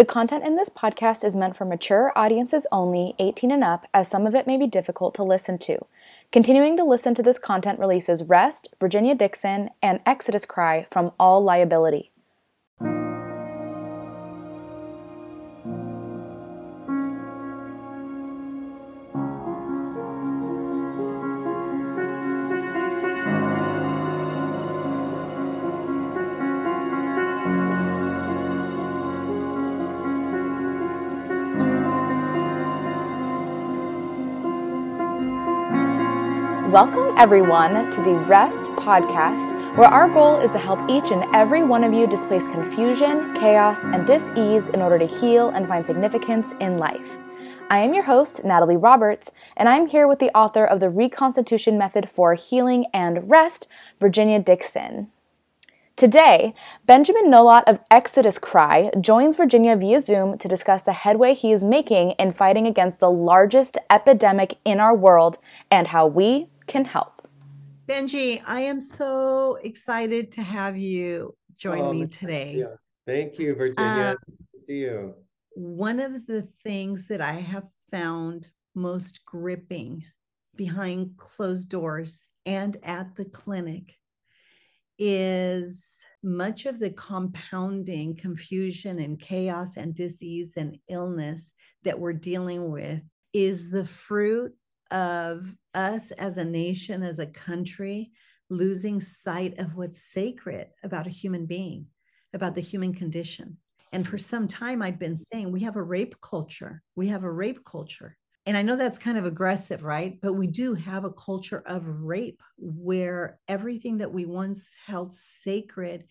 The content in this podcast is meant for mature audiences only, 18 and up, as some of it may be difficult to listen to. Continuing to listen to this content releases Rest, Virginia Dixon, and Exodus Cry from all liability. Welcome, everyone, to the Rest podcast, where our goal is to help each and every one of you displace confusion, chaos, and dis ease in order to heal and find significance in life. I am your host, Natalie Roberts, and I'm here with the author of The Reconstitution Method for Healing and Rest, Virginia Dixon. Today, Benjamin Nolot of Exodus Cry joins Virginia via Zoom to discuss the headway he is making in fighting against the largest epidemic in our world and how we can help. Benji, I am so excited to have you join oh, me today. Yeah. Thank you, Virginia. Uh, see you. One of the things that I have found most gripping behind closed doors and at the clinic is much of the compounding confusion and chaos and disease and illness that we're dealing with is the fruit of us as a nation, as a country, losing sight of what's sacred about a human being, about the human condition. And for some time, I'd been saying we have a rape culture. We have a rape culture. And I know that's kind of aggressive, right? But we do have a culture of rape where everything that we once held sacred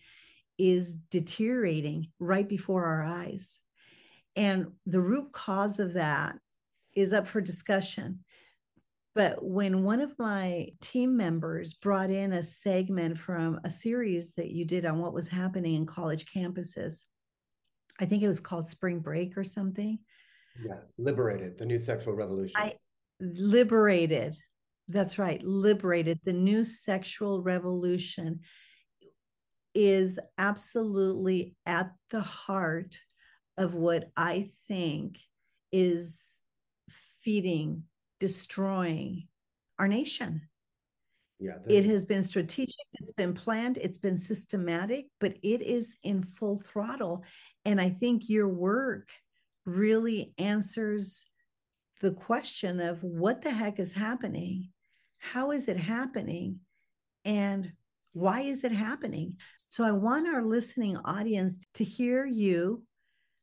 is deteriorating right before our eyes. And the root cause of that is up for discussion. But when one of my team members brought in a segment from a series that you did on what was happening in college campuses, I think it was called Spring Break or something. Yeah, Liberated, the new sexual revolution. I liberated. That's right, liberated. The new sexual revolution is absolutely at the heart of what I think is feeding destroying our nation. Yeah, it has been strategic, it's been planned, it's been systematic, but it is in full throttle. And I think your work really answers the question of what the heck is happening? How is it happening? And why is it happening? So I want our listening audience to hear you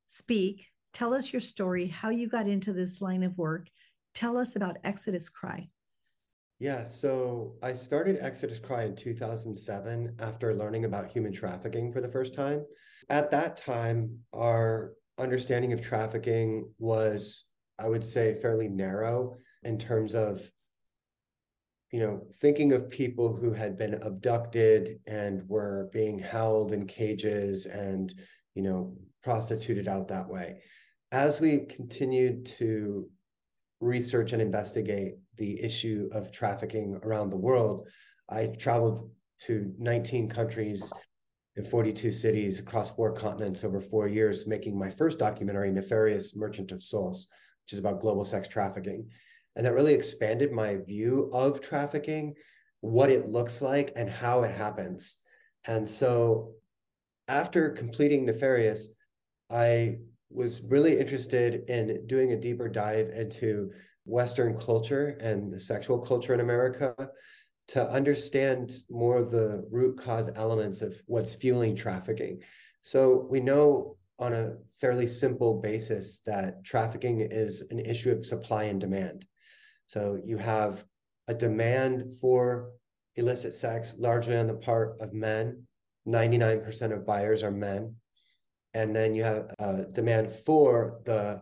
speak. Tell us your story, how you got into this line of work, Tell us about Exodus Cry. Yeah, so I started Exodus Cry in 2007 after learning about human trafficking for the first time. At that time, our understanding of trafficking was, I would say, fairly narrow in terms of you know, thinking of people who had been abducted and were being held in cages and, you know, prostituted out that way. As we continued to research and investigate the issue of trafficking around the world. I traveled to 19 countries in 42 cities across four continents over four years, making my first documentary, Nefarious Merchant of Souls, which is about global sex trafficking. And that really expanded my view of trafficking, what it looks like, and how it happens. And so after completing Nefarious, I was really interested in doing a deeper dive into Western culture and the sexual culture in America to understand more of the root cause elements of what's fueling trafficking. So we know on a fairly simple basis that trafficking is an issue of supply and demand. So you have a demand for illicit sex largely on the part of men. 99% of buyers are men and then you have a demand for the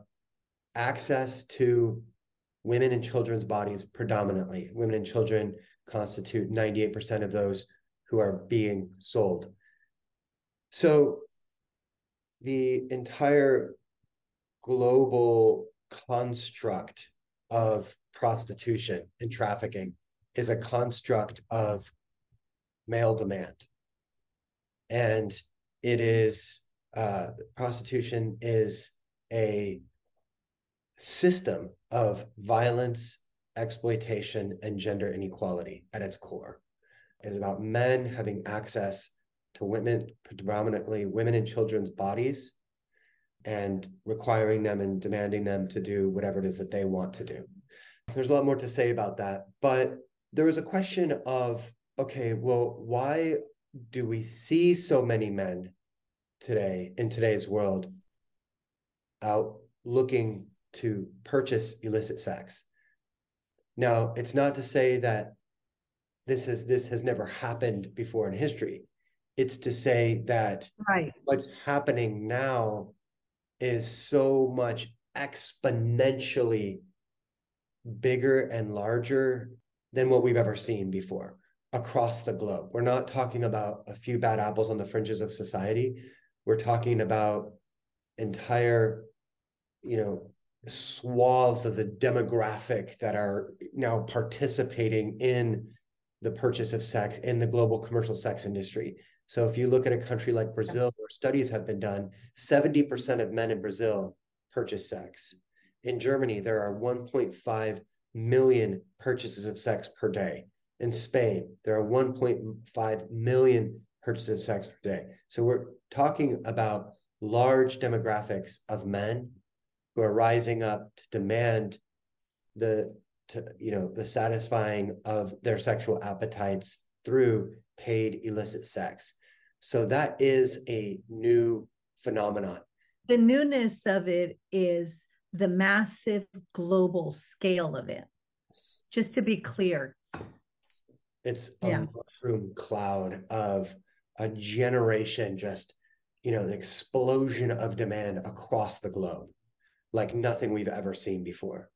access to women and children's bodies predominantly. Women and children constitute 98% of those who are being sold. So the entire global construct of prostitution and trafficking is a construct of male demand. And it is uh, prostitution is a system of violence, exploitation, and gender inequality at its core. It's about men having access to women, predominantly women and children's bodies, and requiring them and demanding them to do whatever it is that they want to do. There's a lot more to say about that, but there was a question of okay, well, why do we see so many men today in today's world out looking to purchase illicit sex? Now, it's not to say that this has this has never happened before in history. It's to say that right. what's happening now is so much exponentially bigger and larger than what we've ever seen before across the globe. We're not talking about a few bad apples on the fringes of society. We're talking about entire, you know, swaths of the demographic that are now participating in the purchase of sex in the global commercial sex industry. So if you look at a country like Brazil, where studies have been done, 70% of men in Brazil purchase sex. In Germany, there are 1.5 million purchases of sex per day. In Spain, there are 1.5 million purchases of sex per day. So we're talking about large demographics of men who are rising up to demand the to you know the satisfying of their sexual appetites through paid illicit sex. So that is a new phenomenon. The newness of it is the massive global scale of it. Just to be clear. It's a yeah. mushroom cloud of a generation, just, you know, an explosion of demand across the globe, like nothing we've ever seen before.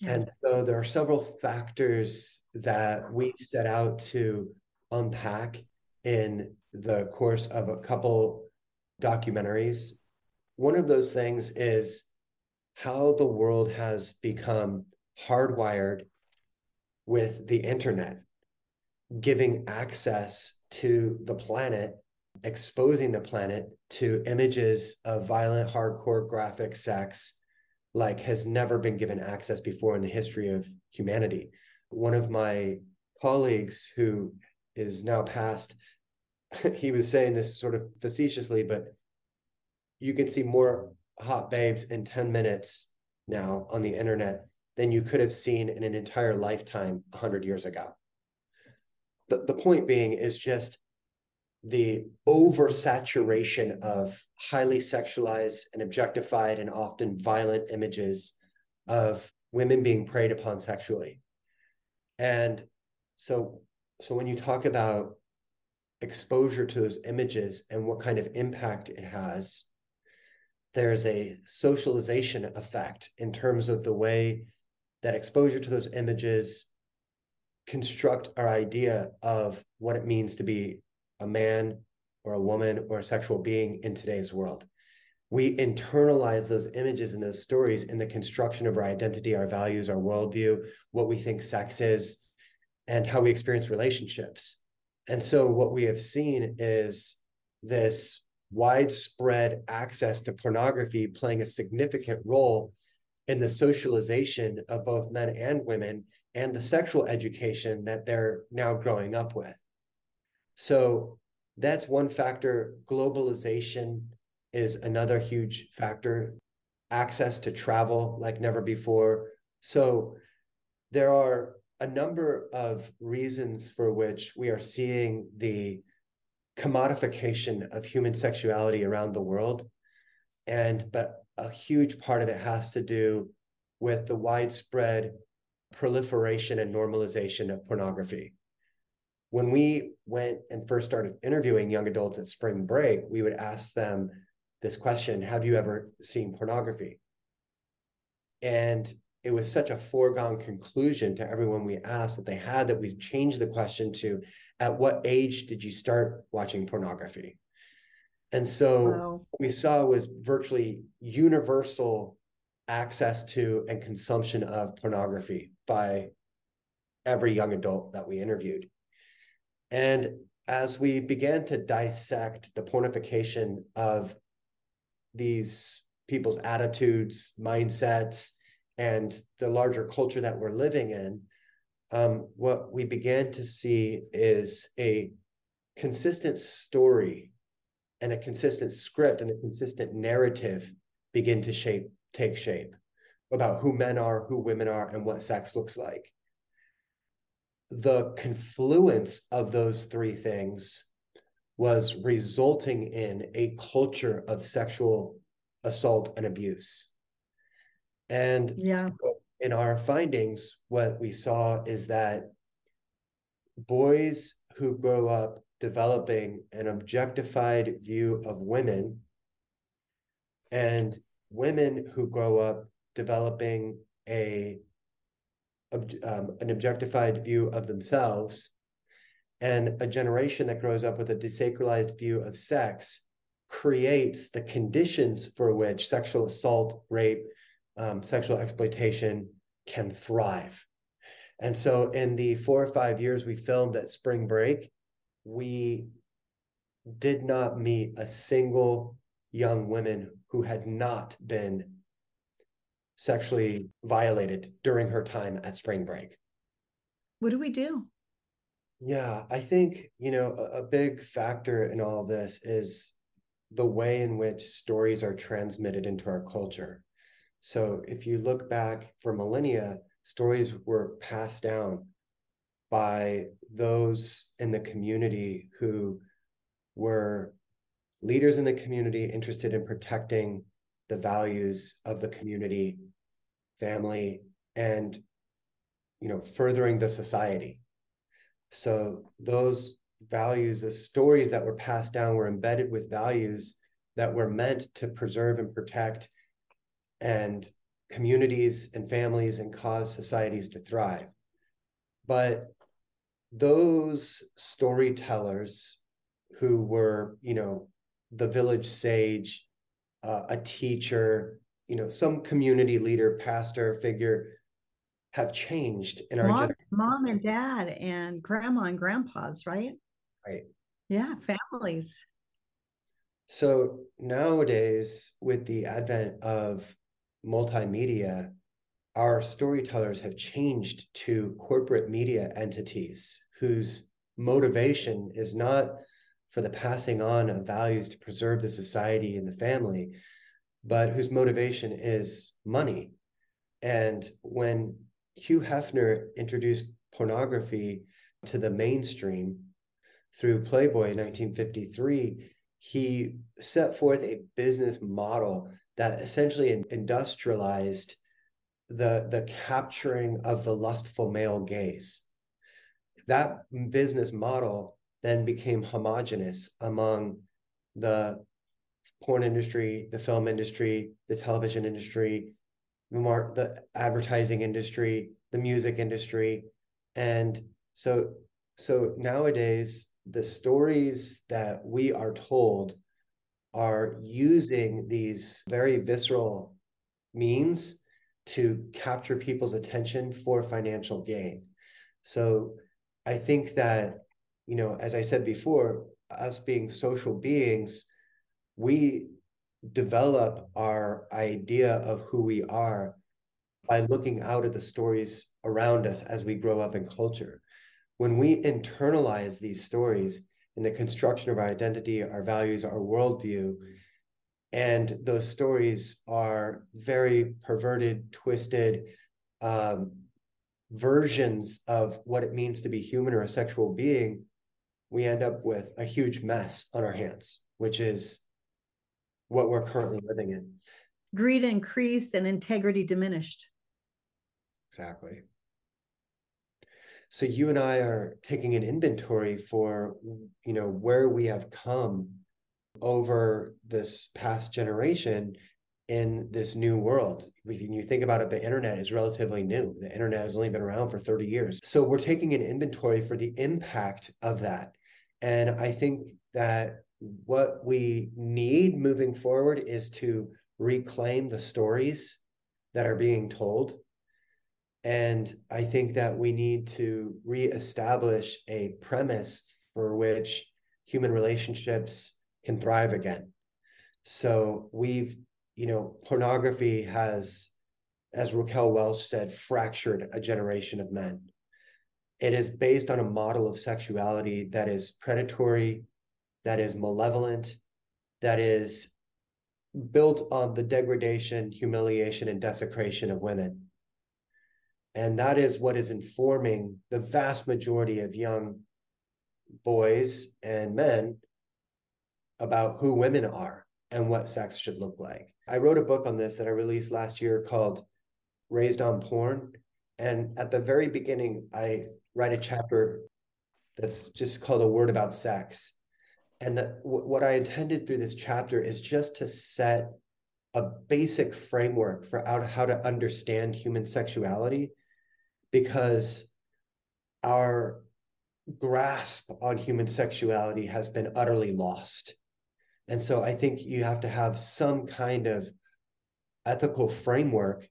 Yeah. And so there are several factors that we set out to unpack in the course of a couple documentaries. One of those things is how the world has become hardwired with the internet, giving access to the planet, exposing the planet to images of violent, hardcore graphic sex like has never been given access before in the history of humanity. One of my colleagues who is now passed, he was saying this sort of facetiously, but you can see more hot babes in 10 minutes now on the internet than you could have seen in an entire lifetime 100 years ago. The, the point being is just the oversaturation of highly sexualized and objectified and often violent images of women being preyed upon sexually. And so so when you talk about exposure to those images and what kind of impact it has, there's a socialization effect in terms of the way that exposure to those images construct our idea of what it means to be a man or a woman or a sexual being in today's world. We internalize those images and those stories in the construction of our identity, our values, our worldview, what we think sex is, and how we experience relationships. And so, what we have seen is this widespread access to pornography playing a significant role in the socialization of both men and women and the sexual education that they're now growing up with. So, that's one factor. Globalization is another huge factor. Access to travel like never before. So, there are a number of reasons for which we are seeing the commodification of human sexuality around the world. And, but a huge part of it has to do with the widespread proliferation and normalization of pornography. When we went and first started interviewing young adults at spring break, we would ask them this question Have you ever seen pornography? And it was such a foregone conclusion to everyone we asked that they had that we changed the question to at what age did you start watching pornography and so wow. what we saw was virtually universal access to and consumption of pornography by every young adult that we interviewed. And as we began to dissect the pornification of these people's attitudes, mindsets, and the larger culture that we're living in, um, what we began to see is a consistent story and a consistent script and a consistent narrative begin to shape take shape about who men are, who women are, and what sex looks like. The confluence of those three things was resulting in a culture of sexual assault and abuse. And yeah. in our findings, what we saw is that boys who grow up developing an objectified view of women and women who grow up developing a um, an objectified view of themselves and a generation that grows up with a desacralized view of sex creates the conditions for which sexual assault rape um, sexual exploitation can thrive. And so in the four or five years we filmed at spring break we did not meet a single young woman who had not been sexually violated during her time at spring break. What do we do? Yeah, I think, you know, a, a big factor in all this is the way in which stories are transmitted into our culture. So if you look back for millennia, stories were passed down by those in the community who were leaders in the community interested in protecting the values of the community, family, and you know, furthering the society. So those values, the stories that were passed down were embedded with values that were meant to preserve and protect and communities and families and cause societies to thrive. But those storytellers who were, you know, the village sage, uh, a teacher, you know, some community leader, pastor figure have changed in our mom, mom and dad and grandma and grandpas, right? Right. Yeah, families. So nowadays, with the advent of multimedia, our storytellers have changed to corporate media entities whose motivation is not for the passing on of values to preserve the society and the family, but whose motivation is money. And when Hugh Hefner introduced pornography to the mainstream through Playboy in 1953, he set forth a business model that essentially industrialized the, the capturing of the lustful male gaze. That business model then became homogenous among the porn industry, the film industry, the television industry, the, advertising industry, the music industry. And so so nowadays the stories that we are told are using these very visceral means to capture people's attention for financial gain. So I think that you know, as I said before, us being social beings, we develop our idea of who we are by looking out at the stories around us as we grow up in culture. When we internalize these stories in the construction of our identity, our values, our worldview, and those stories are very perverted, twisted um, versions of what it means to be human or a sexual being, we end up with a huge mess on our hands, which is what we're currently living in. Greed increased and integrity diminished. Exactly. So you and I are taking an inventory for, you know, where we have come over this past generation in this new world. When you think about it, the internet is relatively new. The internet has only been around for 30 years. So we're taking an inventory for the impact of that. And I think that what we need moving forward is to reclaim the stories that are being told. And I think that we need to reestablish a premise for which human relationships can thrive again. So we've, you know, pornography has, as Raquel Welch said, fractured a generation of men. It is based on a model of sexuality that is predatory, that is malevolent, that is built on the degradation, humiliation, and desecration of women. And that is what is informing the vast majority of young boys and men about who women are and what sex should look like. I wrote a book on this that I released last year called Raised on Porn. And at the very beginning, I write a chapter that's just called A Word About Sex. And the, what I intended through this chapter is just to set a basic framework for to, how to understand human sexuality because our grasp on human sexuality has been utterly lost. And so I think you have to have some kind of ethical framework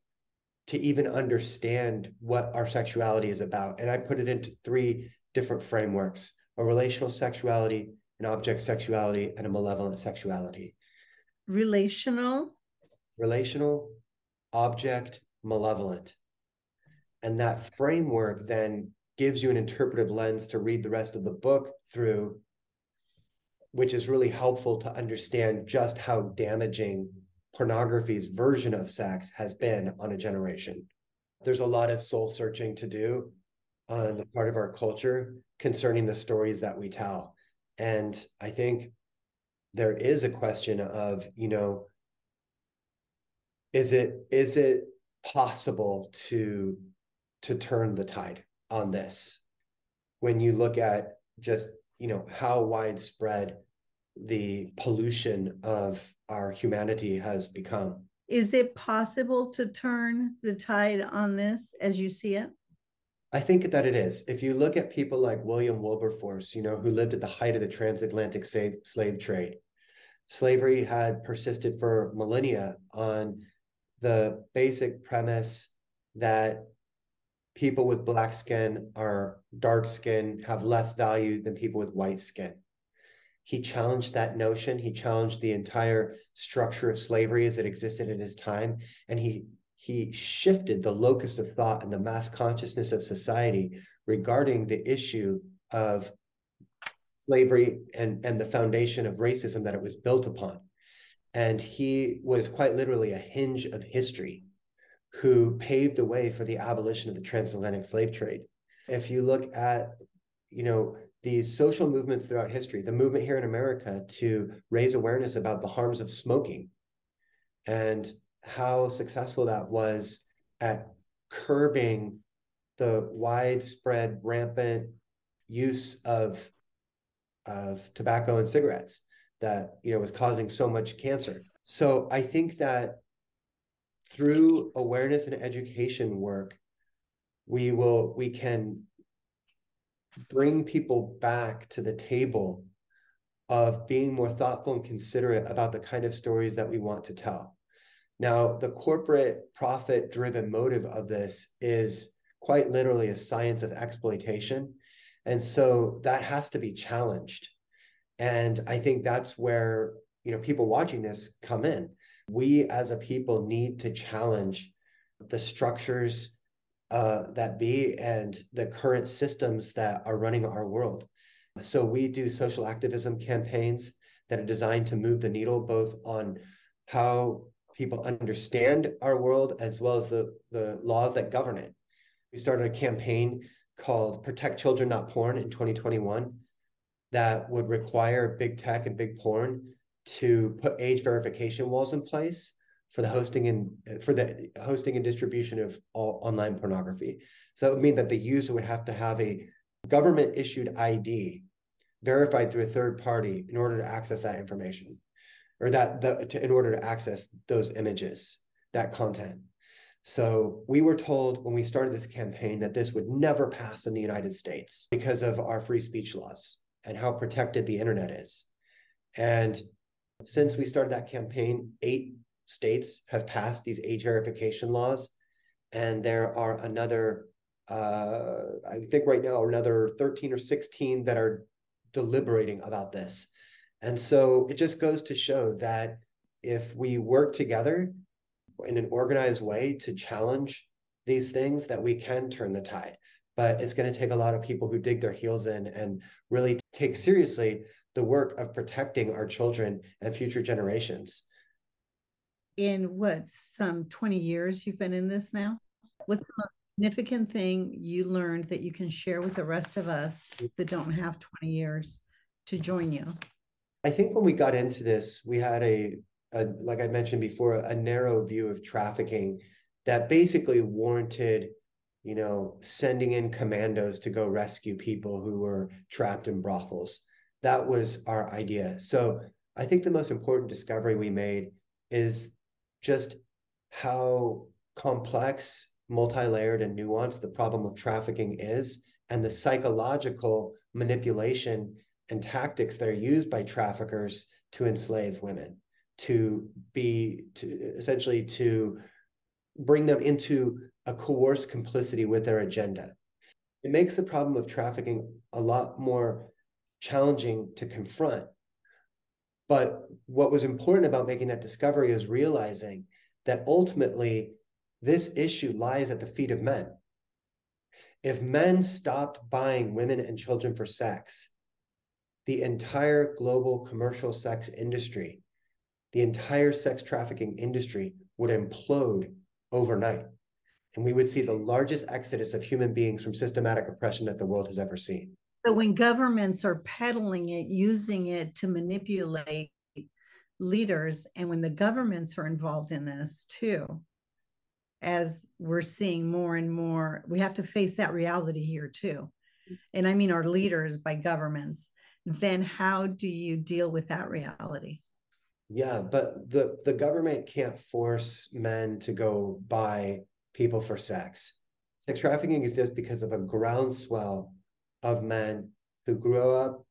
to even understand what our sexuality is about. And I put it into three different frameworks a relational sexuality, an object sexuality, and a malevolent sexuality. Relational, relational, object, malevolent. And that framework then gives you an interpretive lens to read the rest of the book through, which is really helpful to understand just how damaging pornography's version of sex has been on a generation. There's a lot of soul searching to do on the part of our culture concerning the stories that we tell. And I think there is a question of, you know, is it is it possible to to turn the tide on this? When you look at just you know how widespread the pollution of our humanity has become. Is it possible to turn the tide on this as you see it I think that it is. If you look at people like William Wilberforce, you know, who lived at the height of the transatlantic slave, slave trade, slavery had persisted for millennia on the basic premise that people with black skin are dark skin, have less value than people with white skin. He challenged that notion. He challenged the entire structure of slavery as it existed at his time. And he he shifted the locus of thought and the mass consciousness of society regarding the issue of slavery and, and the foundation of racism that it was built upon. And he was quite literally a hinge of history who paved the way for the abolition of the transatlantic slave trade. If you look at, you know, these social movements throughout history, the movement here in America to raise awareness about the harms of smoking and how successful that was at curbing the widespread rampant use of of tobacco and cigarettes that you know was causing so much cancer so i think that through awareness and education work, we will we can bring people back to the table of being more thoughtful and considerate about the kind of stories that we want to tell. Now, the corporate profit driven motive of this is quite literally a science of exploitation. And so that has to be challenged. And I think that's where, you know, people watching this come in we as a people need to challenge the structures uh, that be and the current systems that are running our world. So we do social activism campaigns that are designed to move the needle both on how people understand our world as well as the, the laws that govern it. We started a campaign called Protect Children Not Porn in 2021 that would require big tech and big porn to put age verification walls in place for the hosting and for the hosting and distribution of all online pornography. So that would mean that the user would have to have a government issued ID verified through a third party in order to access that information or that the, to, in order to access those images, that content. So we were told when we started this campaign that this would never pass in the United States because of our free speech laws and how protected the internet is. And since we started that campaign, eight states have passed these age verification laws, and there are another, uh, I think right now, another 13 or 16 that are deliberating about this. And so it just goes to show that if we work together in an organized way to challenge these things, that we can turn the tide. But it's going to take a lot of people who dig their heels in and really take seriously the work of protecting our children and future generations. In what, some 20 years you've been in this now? What's the most significant thing you learned that you can share with the rest of us that don't have 20 years to join you? I think when we got into this, we had a, a like I mentioned before, a narrow view of trafficking that basically warranted, you know, sending in commandos to go rescue people who were trapped in brothels. That was our idea. So I think the most important discovery we made is just how complex, multi-layered, and nuanced the problem of trafficking is, and the psychological manipulation and tactics that are used by traffickers to enslave women, to be to essentially to bring them into a coerced complicity with their agenda. It makes the problem of trafficking a lot more challenging to confront. But what was important about making that discovery is realizing that ultimately this issue lies at the feet of men. If men stopped buying women and children for sex, the entire global commercial sex industry, the entire sex trafficking industry would implode overnight. And we would see the largest exodus of human beings from systematic oppression that the world has ever seen. But when governments are peddling it, using it to manipulate leaders, and when the governments are involved in this too, as we're seeing more and more, we have to face that reality here too. And I mean our leaders by governments. Then how do you deal with that reality? Yeah, but the the government can't force men to go buy people for sex. Sex trafficking exists because of a groundswell of men who grow up,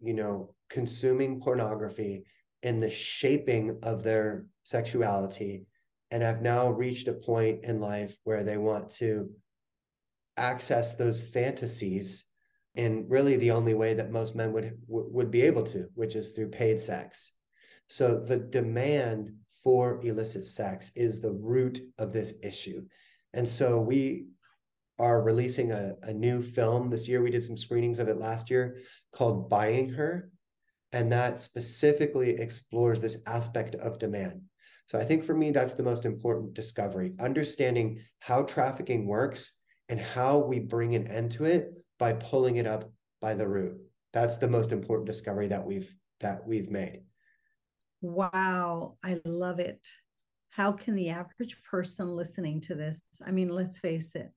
you know, consuming pornography in the shaping of their sexuality and have now reached a point in life where they want to access those fantasies in really the only way that most men would would be able to, which is through paid sex. So the demand for illicit sex is the root of this issue. And so we are releasing a, a new film this year. We did some screenings of it last year called Buying Her. And that specifically explores this aspect of demand. So I think for me, that's the most important discovery understanding how trafficking works and how we bring an end to it by pulling it up by the root. That's the most important discovery that we've that we've made. Wow, I love it. How can the average person listening to this, I mean, let's face it,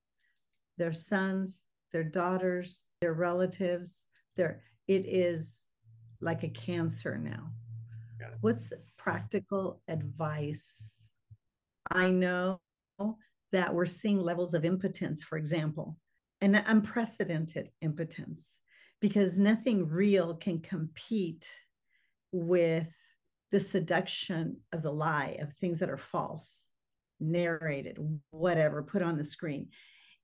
their sons, their daughters, their relatives, their it is like a cancer now. Yeah. What's practical advice? I know that we're seeing levels of impotence, for example, and unprecedented impotence, because nothing real can compete with the seduction of the lie of things that are false, narrated, whatever, put on the screen.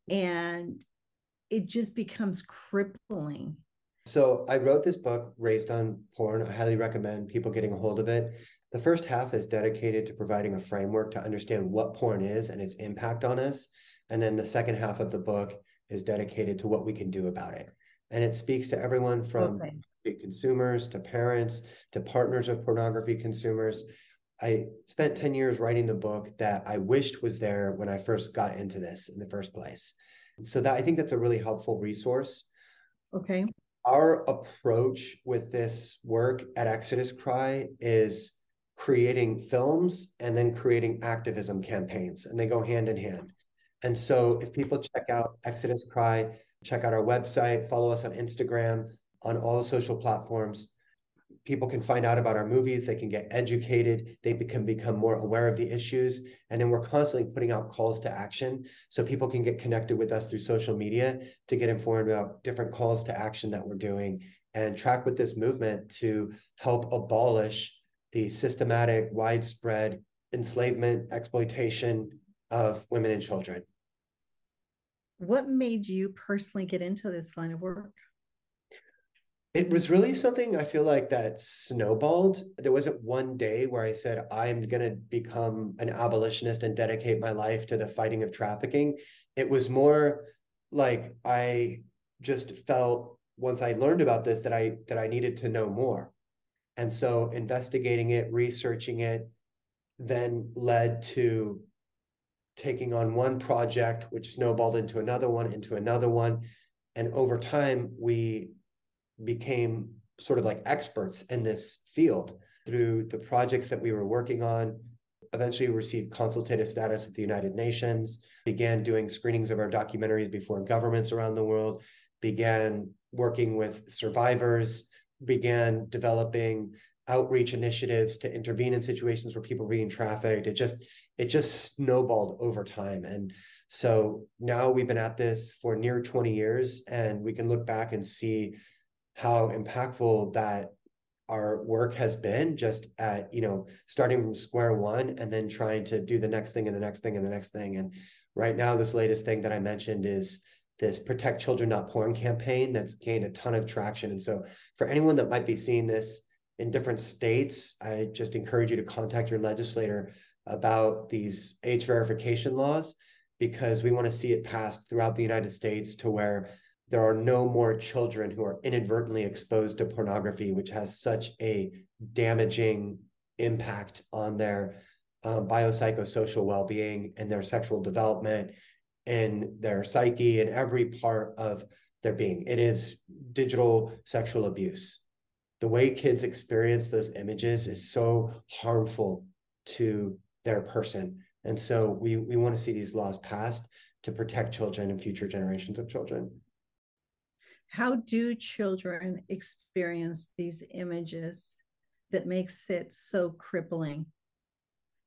And it just becomes crippling. So I wrote this book, Raised on Porn. I highly recommend people getting a hold of it. The first half is dedicated to providing a framework to understand what porn is and its impact on us. And then the second half of the book is dedicated to what we can do about it. And it speaks to everyone from okay consumers to parents to partners of pornography consumers. I spent 10 years writing the book that I wished was there when I first got into this in the first place. So that I think that's a really helpful resource. Okay. Our approach with this work at Exodus Cry is creating films and then creating activism campaigns, and they go hand in hand. And so if people check out Exodus Cry, check out our website, follow us on Instagram, on all the social platforms. People can find out about our movies, they can get educated, they can become more aware of the issues. And then we're constantly putting out calls to action so people can get connected with us through social media to get informed about different calls to action that we're doing and track with this movement to help abolish the systematic, widespread enslavement, exploitation of women and children. What made you personally get into this line of work? it was really something I feel like that snowballed. There wasn't one day where I said, I'm going to become an abolitionist and dedicate my life to the fighting of trafficking. It was more like I just felt once I learned about this that I that I needed to know more. And so investigating it, researching it, then led to taking on one project, which snowballed into another one, into another one. And over time, we became sort of like experts in this field through the projects that we were working on. Eventually, received consultative status at the United Nations, began doing screenings of our documentaries before governments around the world, began working with survivors, began developing outreach initiatives to intervene in situations where people are being trafficked. It just it just snowballed over time. And so now we've been at this for near 20 years and we can look back and see how impactful that our work has been just at you know starting from square one and then trying to do the next thing and the next thing and the next thing and right now this latest thing that i mentioned is this protect children not porn campaign that's gained a ton of traction and so for anyone that might be seeing this in different states i just encourage you to contact your legislator about these age verification laws because we want to see it passed throughout the united states to where there are no more children who are inadvertently exposed to pornography, which has such a damaging impact on their um, biopsychosocial well-being and their sexual development and their psyche and every part of their being. It is digital sexual abuse. The way kids experience those images is so harmful to their person. And so we, we want to see these laws passed to protect children and future generations of children. How do children experience these images that makes it so crippling?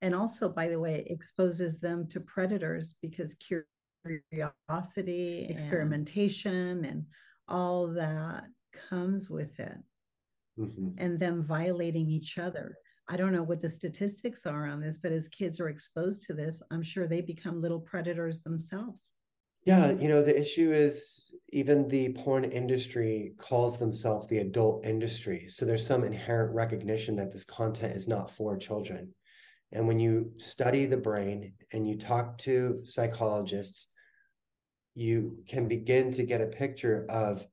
And also, by the way, exposes them to predators because curiosity, experimentation, and all that comes with it. Mm-hmm. And them violating each other. I don't know what the statistics are on this, but as kids are exposed to this, I'm sure they become little predators themselves. Yeah, you know, the issue is even the porn industry calls themselves the adult industry. So there's some inherent recognition that this content is not for children. And when you study the brain and you talk to psychologists, you can begin to get a picture of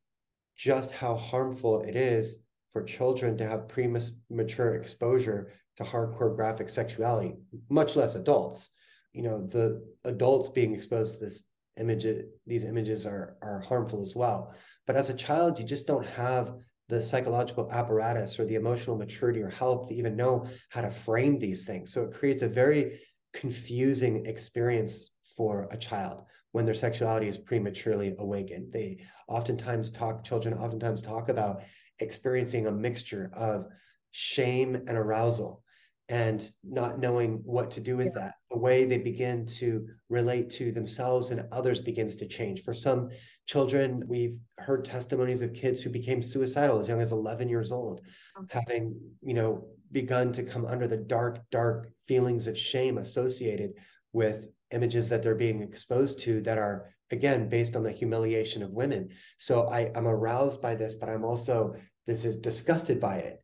just how harmful it is for children to have premature exposure to hardcore graphic sexuality, much less adults. You know, the adults being exposed to this image, these images are are harmful as well. But as a child you just don't have the psychological apparatus or the emotional maturity or health to even know how to frame these things. So it creates a very confusing experience for a child when their sexuality is prematurely awakened. They oftentimes talk children oftentimes talk about experiencing a mixture of shame and arousal and not knowing what to do with yeah. that the way they begin to relate to themselves and others begins to change for some children we've heard testimonies of kids who became suicidal as young as 11 years old okay. having you know begun to come under the dark dark feelings of shame associated with images that they're being exposed to that are again based on the humiliation of women so i i'm aroused by this but i'm also this is disgusted by it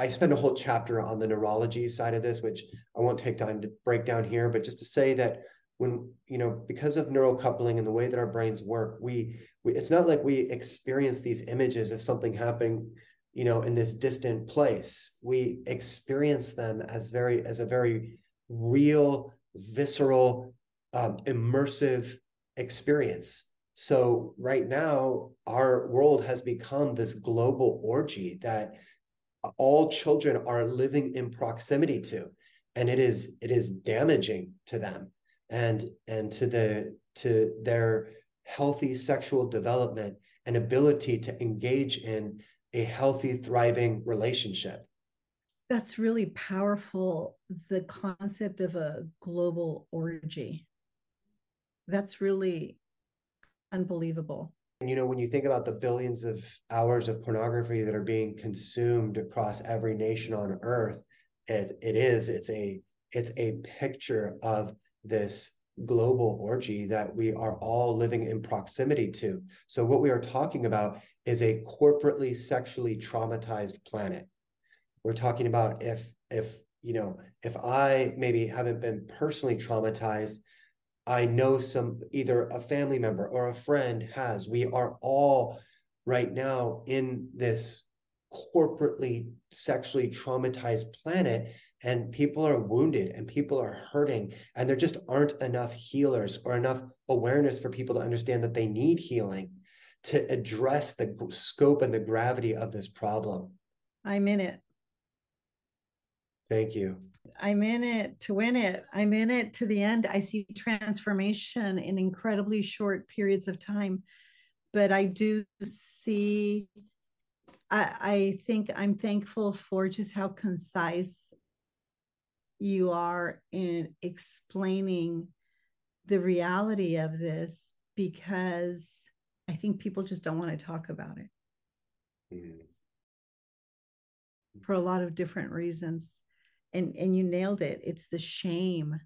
I spend a whole chapter on the neurology side of this, which I won't take time to break down here, but just to say that when you know because of neural coupling and the way that our brains work, we, we it's not like we experience these images as something happening, you know, in this distant place. We experience them as very as a very real, visceral, um, immersive experience. So right now, our world has become this global orgy that all children are living in proximity to and it is it is damaging to them and and to the to their healthy sexual development and ability to engage in a healthy thriving relationship that's really powerful the concept of a global orgy that's really unbelievable And you know, when you think about the billions of hours of pornography that are being consumed across every nation on earth, it, it is, it's a, it's a picture of this global orgy that we are all living in proximity to. So, what we are talking about is a corporately sexually traumatized planet. We're talking about if, if, you know, if I maybe haven't been personally traumatized, I know some either a family member or a friend has. We are all right now in this corporately sexually traumatized planet and people are wounded and people are hurting and there just aren't enough healers or enough awareness for people to understand that they need healing to address the scope and the gravity of this problem. I'm in it. Thank you i'm in it to win it i'm in it to the end i see transformation in incredibly short periods of time but i do see I, I think I'm thankful for just how concise you are in explaining the reality of this because I think people just don't want to talk about it mm-hmm. for a lot of different reasons. And and you nailed it. It's the shame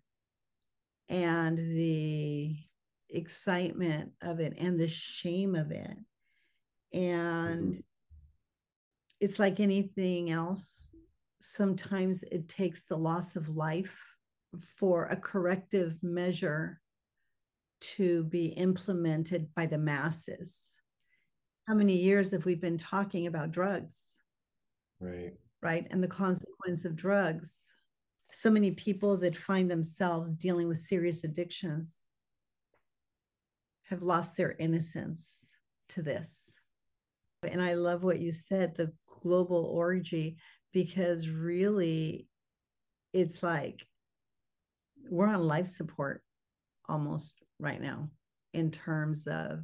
and the excitement of it and the shame of it. And mm-hmm. it's like anything else sometimes it takes the loss of life for a corrective measure to be implemented by the masses. How many years have we been talking about drugs? Right. Right. And the consequence of drugs. So many people that find themselves dealing with serious addictions have lost their innocence to this. And I love what you said the global orgy because really it's like we're on life support almost right now in terms of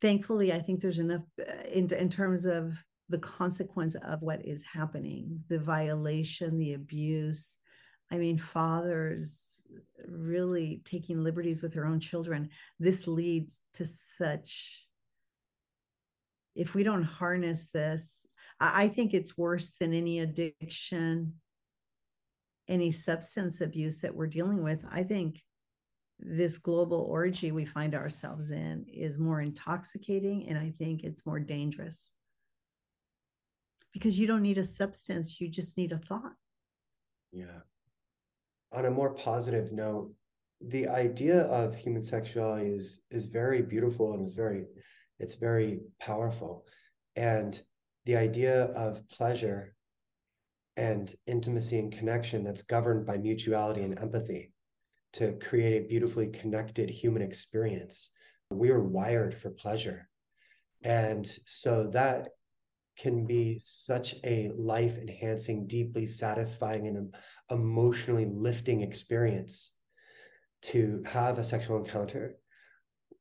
thankfully i think there's enough uh, in, in terms of the consequence of what is happening the violation the abuse. I mean fathers really taking liberties with their own children. This leads to such if we don't harness this I think it's worse than any addiction, any substance abuse that we're dealing with. I think this global orgy we find ourselves in is more intoxicating and I think it's more dangerous because you don't need a substance, you just need a thought. Yeah. On a more positive note, the idea of human sexuality is is very beautiful and is very it's very powerful and the idea of pleasure and intimacy and connection that's governed by mutuality and empathy to create a beautifully connected human experience. We are wired for pleasure. And so that can be such a life enhancing, deeply satisfying, and emotionally lifting experience to have a sexual encounter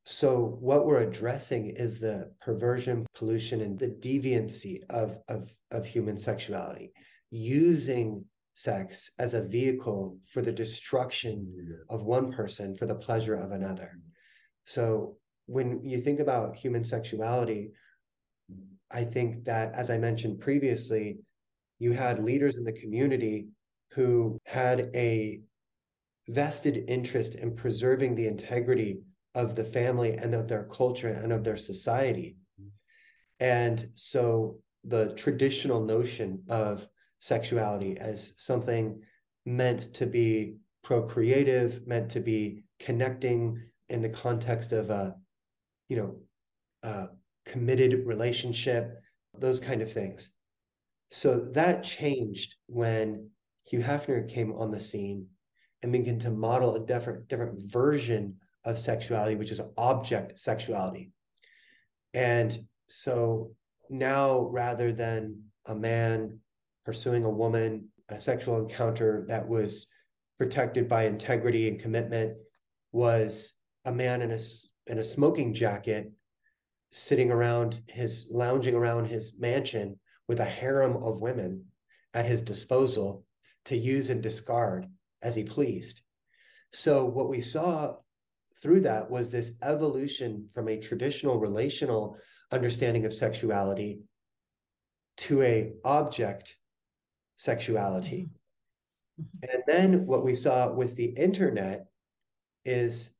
so what we're addressing is the perversion, pollution, and the deviancy of, of, of human sexuality, using sex as a vehicle for the destruction of one person for the pleasure of another. So when you think about human sexuality, I think that, as I mentioned previously, you had leaders in the community who had a vested interest in preserving the integrity of the family and of their culture and of their society. And so the traditional notion of sexuality as something meant to be procreative, meant to be connecting in the context of a, you know, a committed relationship, those kind of things. So that changed when Hugh Hefner came on the scene and began to model a different different version of sexuality, which is object sexuality. And so now, rather than a man pursuing a woman, a sexual encounter that was protected by integrity and commitment was a man in a, in a smoking jacket sitting around his lounging around his mansion with a harem of women at his disposal to use and discard as he pleased. So what we saw through that was this evolution from a traditional relational understanding of sexuality to a object sexuality. Mm-hmm. And then what we saw with the internet is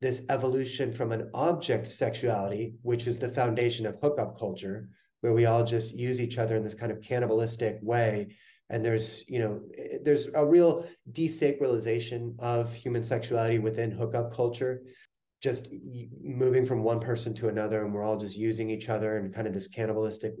this evolution from an object sexuality, which is the foundation of hookup culture, where we all just use each other in this kind of cannibalistic way. And there's, you know, there's a real desacralization of human sexuality within hookup culture, just moving from one person to another, and we're all just using each other in kind of this cannibalistic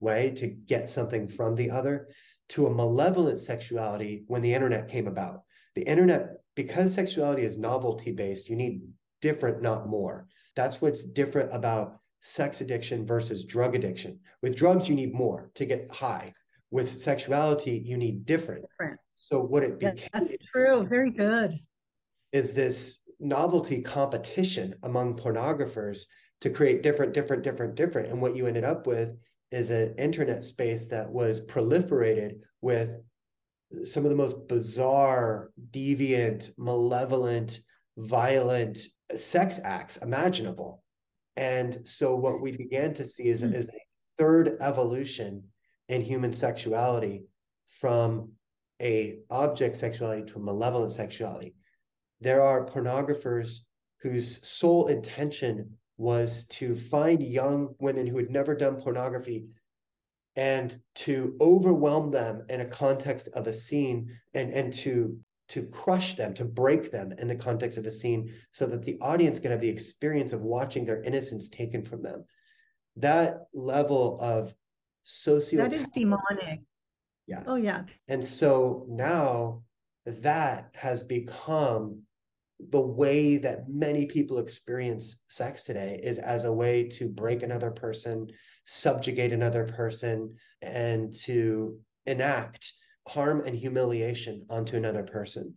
way to get something from the other, to a malevolent sexuality when the internet came about. The internet, because sexuality is novelty based, you need different, not more. That's what's different about sex addiction versus drug addiction. With drugs, you need more to get high. With sexuality, you need different. different. So what it became that's true. Very good. Is this novelty competition among pornographers to create different, different, different, different. And what you ended up with is an internet space that was proliferated with some of the most bizarre, deviant, malevolent, violent sex acts imaginable. And so what we began to see is, mm. is a third evolution in human sexuality from a object sexuality to a malevolent sexuality. There are pornographers whose sole intention was to find young women who had never done pornography and to overwhelm them in a context of a scene and and to to crush them, to break them in the context of a scene so that the audience can have the experience of watching their innocence taken from them. That level of socio That is demonic. Yeah. Oh yeah. And so now that has become the way that many people experience sex today is as a way to break another person, subjugate another person, and to enact harm and humiliation onto another person.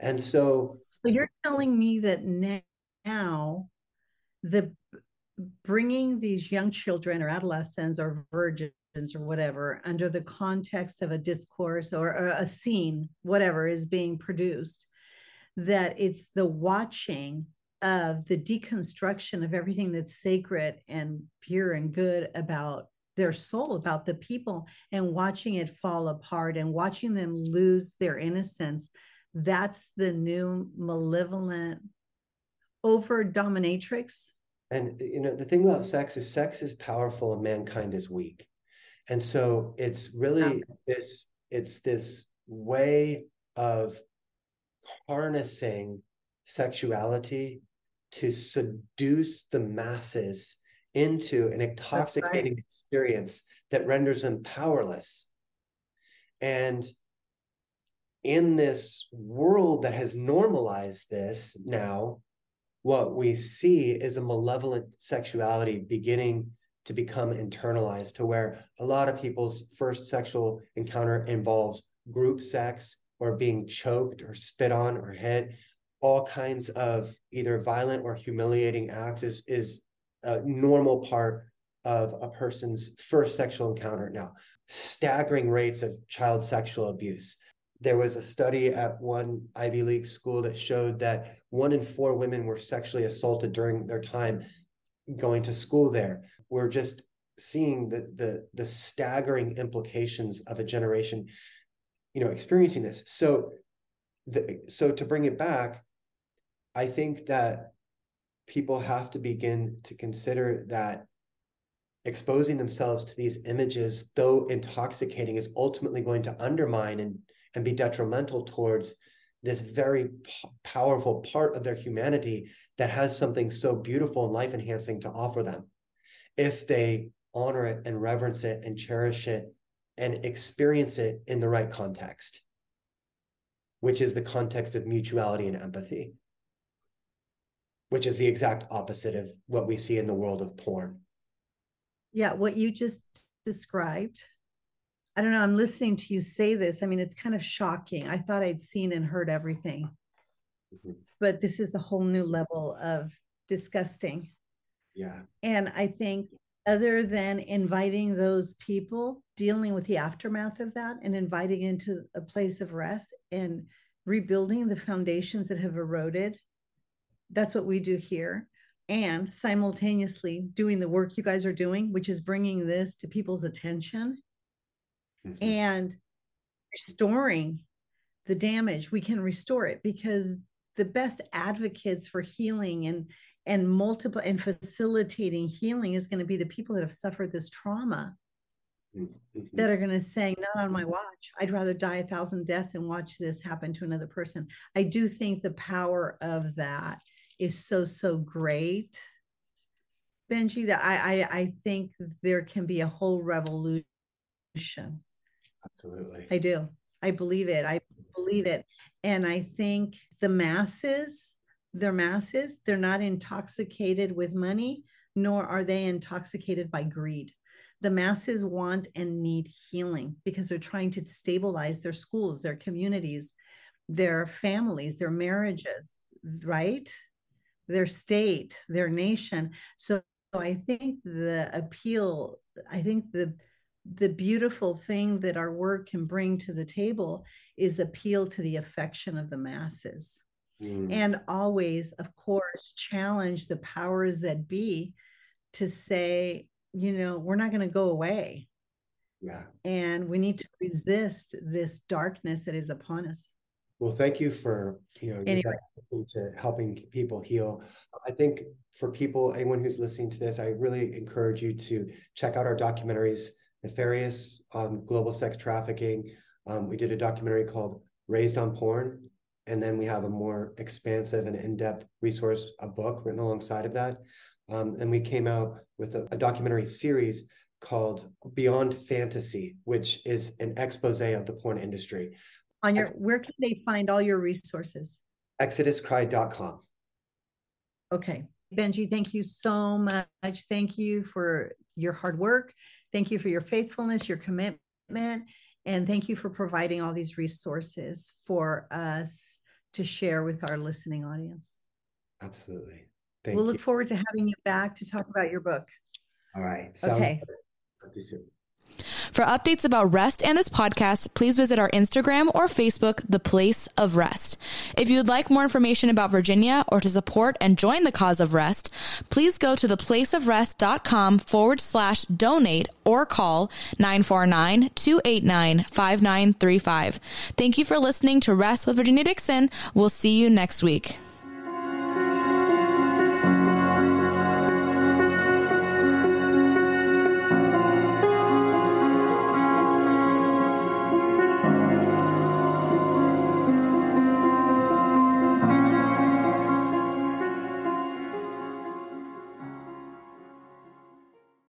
And so, so you're telling me that now the bringing these young children or adolescents or virgins or whatever under the context of a discourse or, or a scene, whatever is being produced, that it's the watching of the deconstruction of everything that's sacred and pure and good about their soul about the people and watching it fall apart and watching them lose their innocence that's the new malevolent over dominatrix. And you know the thing about sex is sex is powerful and mankind is weak. And so it's really this it's this way of harnessing sexuality to seduce the masses into an intoxicating right. experience that renders them powerless. And in this world that has normalized this now, what we see is a malevolent sexuality beginning to become internalized to where a lot of people's first sexual encounter involves group sex or being choked or spit on or hit all kinds of either violent or humiliating acts is is a normal part of a person's first sexual encounter. Now, staggering rates of child sexual abuse. There was a study at one Ivy League school that showed that one in four women were sexually assaulted during their time going to school there. We're just seeing the the the staggering implications of a generation, you know, experiencing this. So, the, so to bring it back, I think that people have to begin to consider that exposing themselves to these images, though intoxicating, is ultimately going to undermine and, and be detrimental towards this very p- powerful part of their humanity that has something so beautiful and life enhancing to offer them. If they honor it and reverence it and cherish it and experience it in the right context, which is the context of mutuality and empathy which is the exact opposite of what we see in the world of porn. Yeah, what you just described. I don't know. I'm listening to you say this. I mean, it's kind of shocking. I thought I'd seen and heard everything, mm-hmm. but this is a whole new level of disgusting. Yeah. And I think, other than inviting those people, dealing with the aftermath of that, and inviting into a place of rest and rebuilding the foundations that have eroded that's what we do here and simultaneously doing the work you guys are doing which is bringing this to people's attention mm-hmm. and restoring the damage we can restore it because the best advocates for healing and and multiple and facilitating healing is going to be the people that have suffered this trauma mm-hmm. that are going to say not on my watch. I'd rather die a thousand deaths than watch this happen to another person. I do think the power of that is so so great benji that i i, I think there can be a whole revolution. Absolutely. I do. I believe it. I believe it. And i think the masses their masses, they're not intoxicated with money, nor are they intoxicated by greed. The masses want and need healing because they're trying to stabilize their schools, their communities, their families, their marriages, right? Their state, their nation. So I think the appeal, I think the the beautiful thing that our work can bring to the table is appeal to the affection of the masses mm. and always, of course, challenge the powers that be to say, you know, we're not going to go away. Yeah. And we need to resist this darkness that is upon us. Well, thank you for you know anyway. to helping people heal. I think for people, anyone who's listening to this, I really encourage you to check out our documentaries, Nefarious on global sex trafficking. Um, we did a documentary called Raised on Porn, and then we have a more expansive and in-depth resource, a book written alongside of that. Um, and we came out with a, a, documentary series called Beyond Fantasy, which is an expose of the porn industry. On your, Ex- where can they find all your resources? ExodusCry.com. Okay. Benji, thank you so much. Thank you for your hard work. Thank you for your faithfulness, your commitment, and thank you for providing all these resources for us to share with our listening audience. Absolutely. Thank we'll you. look forward to having you back to talk about your book. All right. Sounds okay. Talk to you soon. For updates about rest and this podcast, please visit our Instagram or Facebook, The Place of Rest. If you would like more information about Virginia or to support and join the cause of rest, please go to theplaceofrest.com forward slash donate or call 949 289 5935. Thank you for listening to Rest with Virginia Dixon. We'll see you next week.